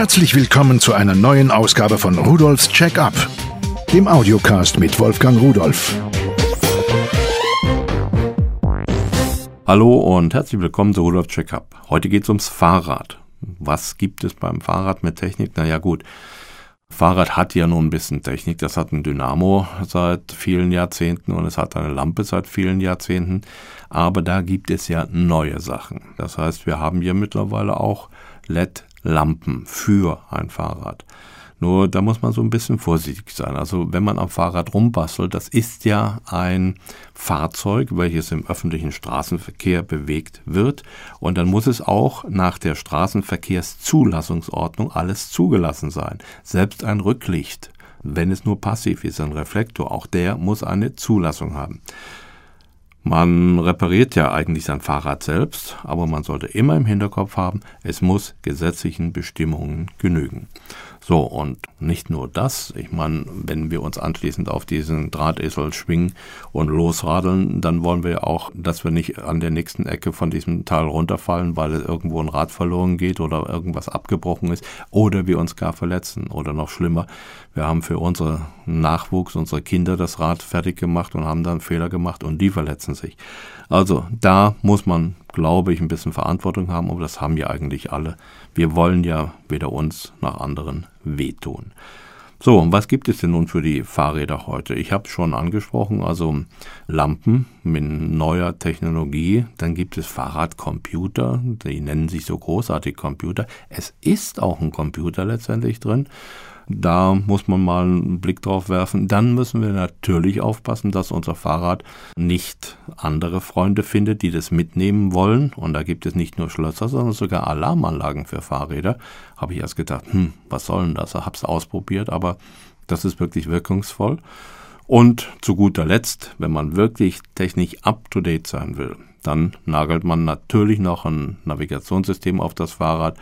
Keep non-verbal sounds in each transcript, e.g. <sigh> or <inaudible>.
Herzlich willkommen zu einer neuen Ausgabe von Rudolfs Check-up, dem Audiocast mit Wolfgang Rudolf. Hallo und herzlich willkommen zu Rudolfs Check-up. Heute geht es ums Fahrrad. Was gibt es beim Fahrrad mit Technik? Naja gut, Fahrrad hat ja nur ein bisschen Technik. Das hat ein Dynamo seit vielen Jahrzehnten und es hat eine Lampe seit vielen Jahrzehnten. Aber da gibt es ja neue Sachen. Das heißt, wir haben hier mittlerweile auch LED-Lampen für ein Fahrrad. Nur da muss man so ein bisschen vorsichtig sein. Also wenn man am Fahrrad rumbastelt, das ist ja ein Fahrzeug, welches im öffentlichen Straßenverkehr bewegt wird. Und dann muss es auch nach der Straßenverkehrszulassungsordnung alles zugelassen sein. Selbst ein Rücklicht, wenn es nur passiv ist, ein Reflektor, auch der muss eine Zulassung haben. Man repariert ja eigentlich sein Fahrrad selbst, aber man sollte immer im Hinterkopf haben, es muss gesetzlichen Bestimmungen genügen. So, und nicht nur das, ich meine, wenn wir uns anschließend auf diesen Drahtesel schwingen und losradeln, dann wollen wir auch, dass wir nicht an der nächsten Ecke von diesem Tal runterfallen, weil irgendwo ein Rad verloren geht oder irgendwas abgebrochen ist oder wir uns gar verletzen oder noch schlimmer, wir haben für unseren Nachwuchs, unsere Kinder das Rad fertig gemacht und haben dann Fehler gemacht und die verletzen sich. Also da muss man, glaube ich, ein bisschen Verantwortung haben, aber das haben ja eigentlich alle. Wir wollen ja weder uns noch anderen wehtun. So, und was gibt es denn nun für die Fahrräder heute? Ich habe es schon angesprochen, also Lampen mit neuer Technologie. Dann gibt es Fahrradcomputer, die nennen sich so großartig Computer. Es ist auch ein Computer letztendlich drin. Da muss man mal einen Blick drauf werfen. Dann müssen wir natürlich aufpassen, dass unser Fahrrad nicht andere Freunde findet, die das mitnehmen wollen. Und da gibt es nicht nur Schlösser, sondern sogar Alarmanlagen für Fahrräder. Habe ich erst gedacht, hm, was soll denn das? Habe es ausprobiert, aber das ist wirklich wirkungsvoll. Und zu guter Letzt, wenn man wirklich technisch up-to-date sein will, dann nagelt man natürlich noch ein Navigationssystem auf das Fahrrad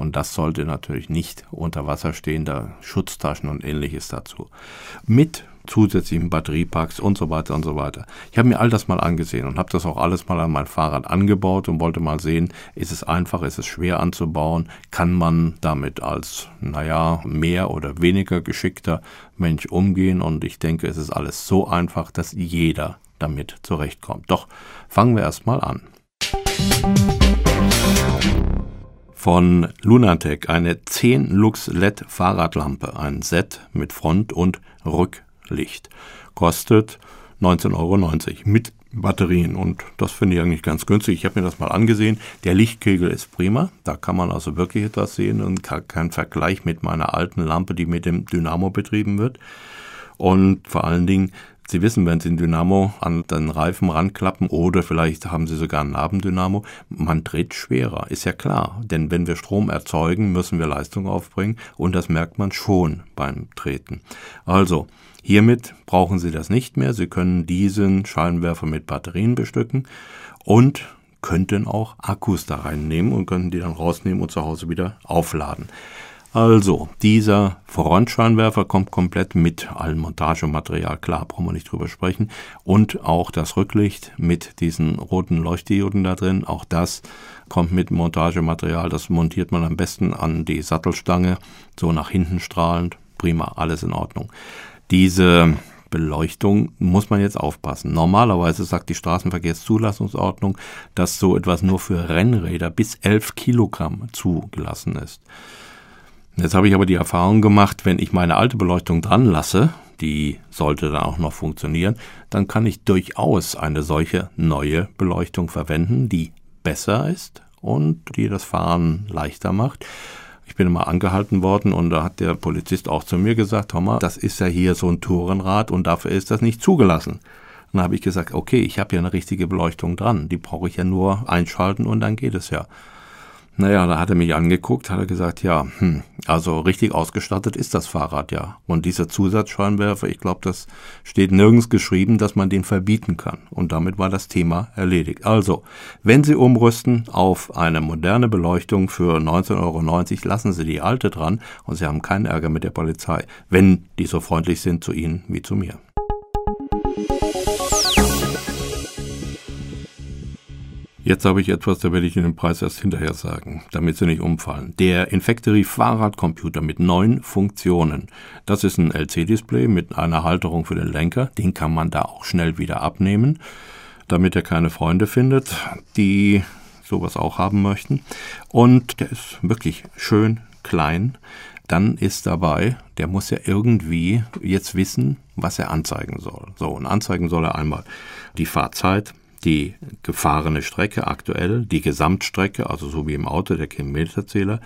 und das sollte natürlich nicht unter Wasser stehen, da Schutztaschen und ähnliches dazu. Mit zusätzlichen Batteriepacks und so weiter und so weiter. Ich habe mir all das mal angesehen und habe das auch alles mal an mein Fahrrad angebaut und wollte mal sehen, ist es einfach, ist es schwer anzubauen, kann man damit als, naja, mehr oder weniger geschickter Mensch umgehen und ich denke, es ist alles so einfach, dass jeder damit zurechtkommt. Doch fangen wir erstmal an von Lunatec eine 10 Lux LED Fahrradlampe, ein Set mit Front- und Rücklicht. Kostet 19,90 Euro mit Batterien und das finde ich eigentlich ganz günstig. Ich habe mir das mal angesehen. Der Lichtkegel ist prima. Da kann man also wirklich etwas sehen und kein Vergleich mit meiner alten Lampe, die mit dem Dynamo betrieben wird. Und vor allen Dingen Sie wissen, wenn Sie ein Dynamo an den Reifen ranklappen oder vielleicht haben Sie sogar ein Nabendynamo, man dreht schwerer, ist ja klar. Denn wenn wir Strom erzeugen, müssen wir Leistung aufbringen und das merkt man schon beim Treten. Also, hiermit brauchen Sie das nicht mehr. Sie können diesen Scheinwerfer mit Batterien bestücken und könnten auch Akkus da reinnehmen und können die dann rausnehmen und zu Hause wieder aufladen. Also, dieser Frontscheinwerfer kommt komplett mit allem Montagematerial, klar, brauchen wir nicht drüber sprechen. Und auch das Rücklicht mit diesen roten Leuchtdioden da drin, auch das kommt mit Montagematerial. Das montiert man am besten an die Sattelstange, so nach hinten strahlend. Prima, alles in Ordnung. Diese Beleuchtung muss man jetzt aufpassen. Normalerweise sagt die Straßenverkehrszulassungsordnung, dass so etwas nur für Rennräder bis 11 Kilogramm zugelassen ist. Jetzt habe ich aber die Erfahrung gemacht, wenn ich meine alte Beleuchtung dran lasse, die sollte dann auch noch funktionieren, dann kann ich durchaus eine solche neue Beleuchtung verwenden, die besser ist und die das Fahren leichter macht. Ich bin immer angehalten worden und da hat der Polizist auch zu mir gesagt, Thomas, das ist ja hier so ein Tourenrad und dafür ist das nicht zugelassen. Dann habe ich gesagt, okay, ich habe ja eine richtige Beleuchtung dran, die brauche ich ja nur einschalten und dann geht es ja. Naja, da hat er mich angeguckt, hat er gesagt, ja, hm, also richtig ausgestattet ist das Fahrrad ja. Und dieser Zusatzscheinwerfer, ich glaube, das steht nirgends geschrieben, dass man den verbieten kann. Und damit war das Thema erledigt. Also, wenn Sie umrüsten auf eine moderne Beleuchtung für 19,90 Euro, lassen Sie die alte dran und Sie haben keinen Ärger mit der Polizei, wenn die so freundlich sind zu Ihnen wie zu mir. Jetzt habe ich etwas, da werde ich Ihnen den Preis erst hinterher sagen, damit Sie nicht umfallen. Der Infactory Fahrradcomputer mit neun Funktionen. Das ist ein LC-Display mit einer Halterung für den Lenker. Den kann man da auch schnell wieder abnehmen, damit er keine Freunde findet, die sowas auch haben möchten. Und der ist wirklich schön klein. Dann ist dabei, der muss ja irgendwie jetzt wissen, was er anzeigen soll. So, und anzeigen soll er einmal die Fahrzeit, die gefahrene Strecke aktuell, die Gesamtstrecke, also so wie im Auto der Kilometerzähler,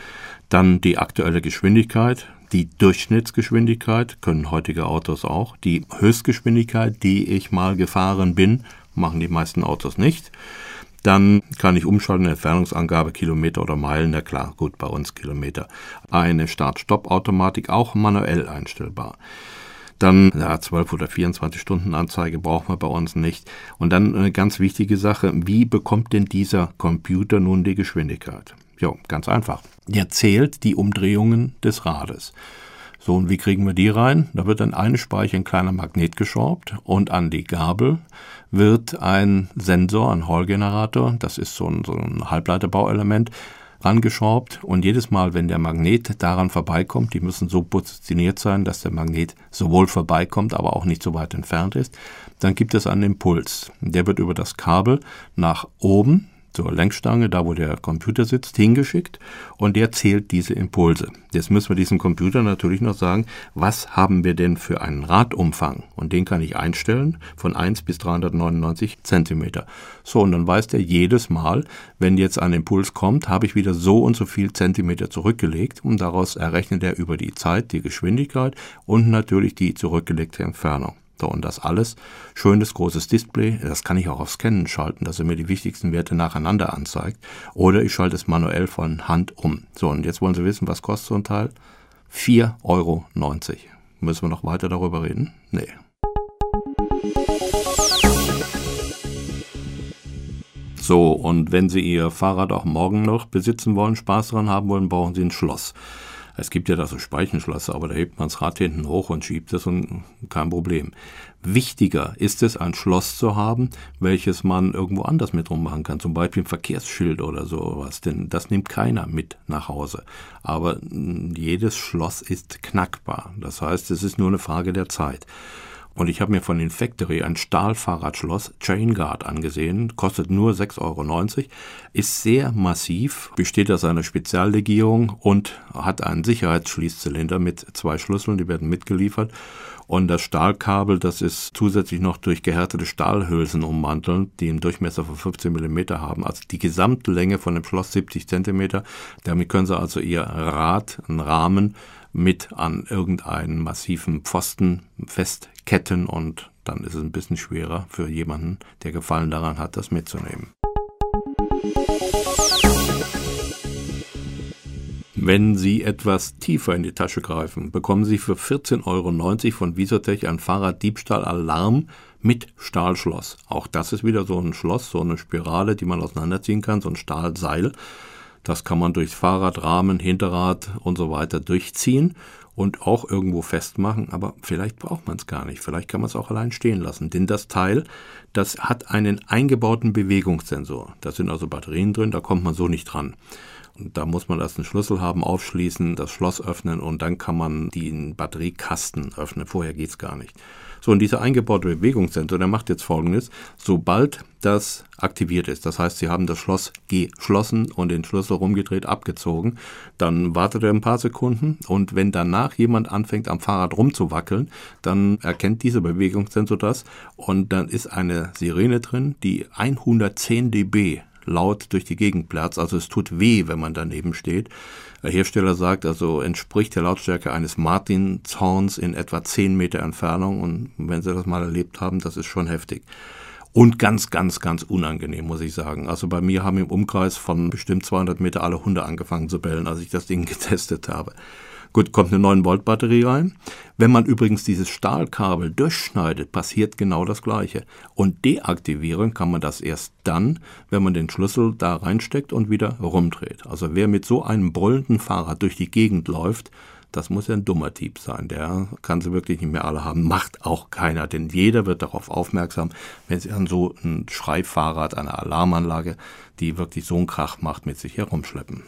dann die aktuelle Geschwindigkeit, die Durchschnittsgeschwindigkeit, können heutige Autos auch, die Höchstgeschwindigkeit, die ich mal gefahren bin, machen die meisten Autos nicht. Dann kann ich umschalten, Entfernungsangabe, Kilometer oder Meilen, na klar, gut, bei uns Kilometer. Eine Start-Stopp-Automatik, auch manuell einstellbar. Dann ja, 12 oder 24 Stunden Anzeige braucht man bei uns nicht. Und dann eine ganz wichtige Sache, wie bekommt denn dieser Computer nun die Geschwindigkeit? Ja, ganz einfach. Er zählt die Umdrehungen des Rades. So, und wie kriegen wir die rein? Da wird an eine Speiche ein kleiner Magnet geschraubt und an die Gabel wird ein Sensor, ein Hall-Generator, das ist so ein, so ein Halbleiterbauelement, rangeschraubt und jedes Mal, wenn der Magnet daran vorbeikommt, die müssen so positioniert sein, dass der Magnet sowohl vorbeikommt, aber auch nicht so weit entfernt ist, dann gibt es einen Impuls. Der wird über das Kabel nach oben zur Lenkstange, da wo der Computer sitzt, hingeschickt und der zählt diese Impulse. Jetzt müssen wir diesem Computer natürlich noch sagen, was haben wir denn für einen Radumfang? Und den kann ich einstellen von 1 bis 399 Zentimeter. So, und dann weiß der jedes Mal, wenn jetzt ein Impuls kommt, habe ich wieder so und so viel Zentimeter zurückgelegt und daraus errechnet er über die Zeit die Geschwindigkeit und natürlich die zurückgelegte Entfernung. So, und das alles, schönes großes Display, das kann ich auch auf Scannen schalten, dass er mir die wichtigsten Werte nacheinander anzeigt. Oder ich schalte es manuell von Hand um. So, und jetzt wollen Sie wissen, was kostet so ein Teil? 4,90 Euro. Müssen wir noch weiter darüber reden? Nee. So, und wenn Sie Ihr Fahrrad auch morgen noch besitzen wollen, Spaß daran haben wollen, brauchen Sie ein Schloss. Es gibt ja da so Speichenschlösser, aber da hebt man das Rad hinten hoch und schiebt es und kein Problem. Wichtiger ist es, ein Schloss zu haben, welches man irgendwo anders mit rummachen kann, zum Beispiel ein Verkehrsschild oder sowas, denn das nimmt keiner mit nach Hause. Aber jedes Schloss ist knackbar. Das heißt, es ist nur eine Frage der Zeit. Und ich habe mir von Infactory ein Stahlfahrradschloss Chain Guard angesehen, kostet nur 6,90 Euro, ist sehr massiv, besteht aus einer Speziallegierung und hat einen Sicherheitsschließzylinder mit zwei Schlüsseln, die werden mitgeliefert. Und das Stahlkabel, das ist zusätzlich noch durch gehärtete Stahlhülsen ummantelt, die einen Durchmesser von 15 mm haben. Also die Gesamtlänge von dem Schloss 70 cm. Damit können Sie also Ihr Rad, einen Rahmen, mit an irgendeinen massiven Pfosten festketten und dann ist es ein bisschen schwerer für jemanden, der Gefallen daran hat, das mitzunehmen. Wenn Sie etwas tiefer in die Tasche greifen, bekommen Sie für 14,90 Euro von Visotech ein Fahrraddiebstahl-Alarm mit Stahlschloss. Auch das ist wieder so ein Schloss, so eine Spirale, die man auseinanderziehen kann, so ein Stahlseil. Das kann man durchs Fahrrad, Rahmen, Hinterrad und so weiter durchziehen und auch irgendwo festmachen, aber vielleicht braucht man es gar nicht. Vielleicht kann man es auch allein stehen lassen. Denn das Teil, das hat einen eingebauten Bewegungssensor. Da sind also Batterien drin, da kommt man so nicht dran. Und da muss man erst einen Schlüssel haben, aufschließen, das Schloss öffnen und dann kann man den Batteriekasten öffnen. Vorher geht's gar nicht. So, und dieser eingebaute Bewegungssensor, der macht jetzt folgendes. Sobald das aktiviert ist, das heißt, Sie haben das Schloss geschlossen und den Schlüssel rumgedreht, abgezogen, dann wartet er ein paar Sekunden und wenn danach jemand anfängt, am Fahrrad rumzuwackeln, dann erkennt dieser Bewegungssensor das und dann ist eine Sirene drin, die 110 dB laut durch die Gegend platzt. Also es tut weh, wenn man daneben steht. Der Hersteller sagt also, entspricht der Lautstärke eines Martin-Zorns in etwa 10 Meter Entfernung. Und wenn Sie das mal erlebt haben, das ist schon heftig. Und ganz, ganz, ganz unangenehm, muss ich sagen. Also bei mir haben im Umkreis von bestimmt 200 Meter alle Hunde angefangen zu bellen, als ich das Ding <laughs> getestet habe. Gut, kommt eine 9 Volt Batterie rein. Wenn man übrigens dieses Stahlkabel durchschneidet, passiert genau das Gleiche. Und deaktivieren kann man das erst dann, wenn man den Schlüssel da reinsteckt und wieder rumdreht. Also wer mit so einem brüllenden Fahrrad durch die Gegend läuft, Das muss ja ein dummer Typ sein. Der kann sie wirklich nicht mehr alle haben. Macht auch keiner, denn jeder wird darauf aufmerksam, wenn sie an so ein Schreibfahrrad, eine Alarmanlage, die wirklich so einen Krach macht, mit sich herumschleppen.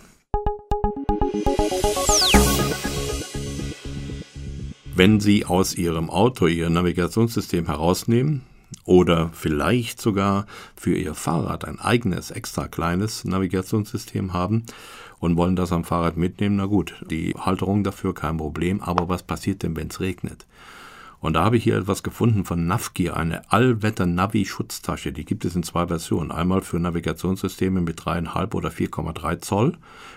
Wenn Sie aus Ihrem Auto Ihr Navigationssystem herausnehmen, oder vielleicht sogar für Ihr Fahrrad ein eigenes, extra kleines Navigationssystem haben und wollen das am Fahrrad mitnehmen, na gut, die Halterung dafür kein Problem, aber was passiert denn, wenn es regnet? Und da habe ich hier etwas gefunden von Navgear, eine Allwetter-Navi-Schutztasche. Die gibt es in zwei Versionen. Einmal für Navigationssysteme mit 3,5 oder 4,3 Zoll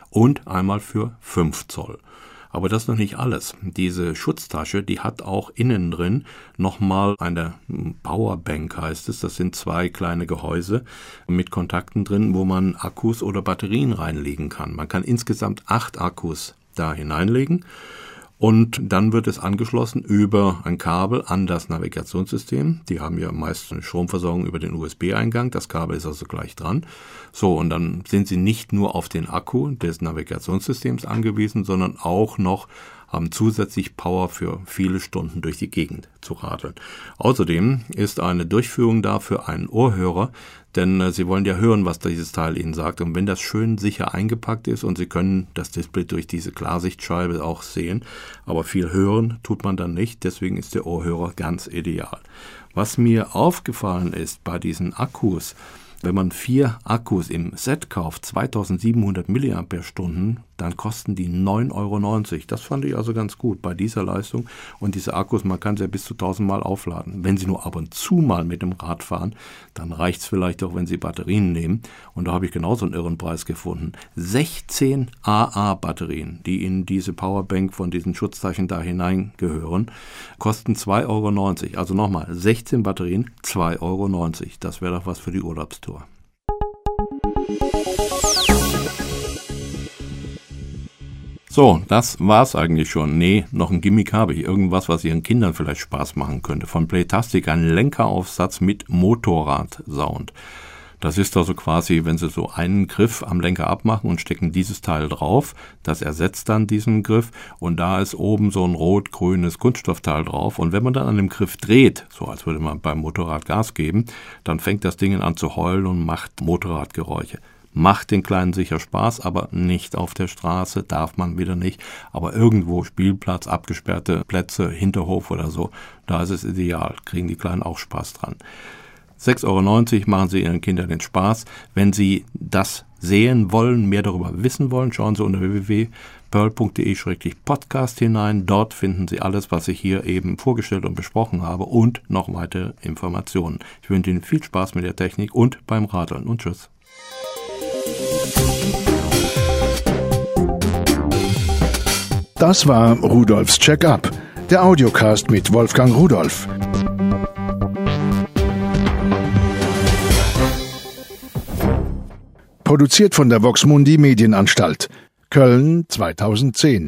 und einmal für 5 Zoll. Aber das ist noch nicht alles. Diese Schutztasche, die hat auch innen drin nochmal eine Powerbank heißt es. Das sind zwei kleine Gehäuse mit Kontakten drin, wo man Akkus oder Batterien reinlegen kann. Man kann insgesamt acht Akkus da hineinlegen und dann wird es angeschlossen über ein Kabel an das Navigationssystem. Die haben ja meist eine Stromversorgung über den USB-Eingang. Das Kabel ist also gleich dran. So, und dann sind Sie nicht nur auf den Akku des Navigationssystems angewiesen, sondern auch noch haben zusätzlich Power für viele Stunden durch die Gegend zu radeln. Außerdem ist eine Durchführung da für einen Ohrhörer, denn äh, Sie wollen ja hören, was dieses Teil Ihnen sagt. Und wenn das schön sicher eingepackt ist und Sie können das Display durch diese Klarsichtscheibe auch sehen, aber viel hören tut man dann nicht, deswegen ist der Ohrhörer ganz ideal. Was mir aufgefallen ist bei diesen Akkus, wenn man vier Akkus im Set kauft, 2700 mAh, dann kosten die 9,90 Euro. Das fand ich also ganz gut bei dieser Leistung. Und diese Akkus, man kann sie ja bis zu 1000 Mal aufladen. Wenn Sie nur ab und zu mal mit dem Rad fahren, dann reicht es vielleicht auch, wenn Sie Batterien nehmen. Und da habe ich genauso einen irren Preis gefunden. 16 AA-Batterien, die in diese Powerbank von diesen Schutzzeichen da hineingehören, kosten 2,90 Euro. Also nochmal, 16 Batterien, 2,90 Euro. Das wäre doch was für die Urlaubstour. So, das war's eigentlich schon. Nee, noch ein Gimmick habe ich. Irgendwas, was Ihren Kindern vielleicht Spaß machen könnte. Von Playtastic ein Lenkeraufsatz mit Motorrad-Sound. Das ist also quasi, wenn Sie so einen Griff am Lenker abmachen und stecken dieses Teil drauf, das ersetzt dann diesen Griff und da ist oben so ein rot-grünes Kunststoffteil drauf und wenn man dann an dem Griff dreht, so als würde man beim Motorrad Gas geben, dann fängt das Ding an zu heulen und macht Motorradgeräusche macht den Kleinen sicher Spaß, aber nicht auf der Straße, darf man wieder nicht. Aber irgendwo Spielplatz, abgesperrte Plätze, Hinterhof oder so, da ist es ideal, kriegen die Kleinen auch Spaß dran. 6,90 Euro machen Sie Ihren Kindern den Spaß. Wenn Sie das sehen wollen, mehr darüber wissen wollen, schauen Sie unter www.pearl.de-podcast hinein. Dort finden Sie alles, was ich hier eben vorgestellt und besprochen habe und noch weitere Informationen. Ich wünsche Ihnen viel Spaß mit der Technik und beim Radeln und Tschüss. Das war Rudolfs Check-up, der Audiocast mit Wolfgang Rudolf. Produziert von der Voxmundi Medienanstalt. Köln 2010.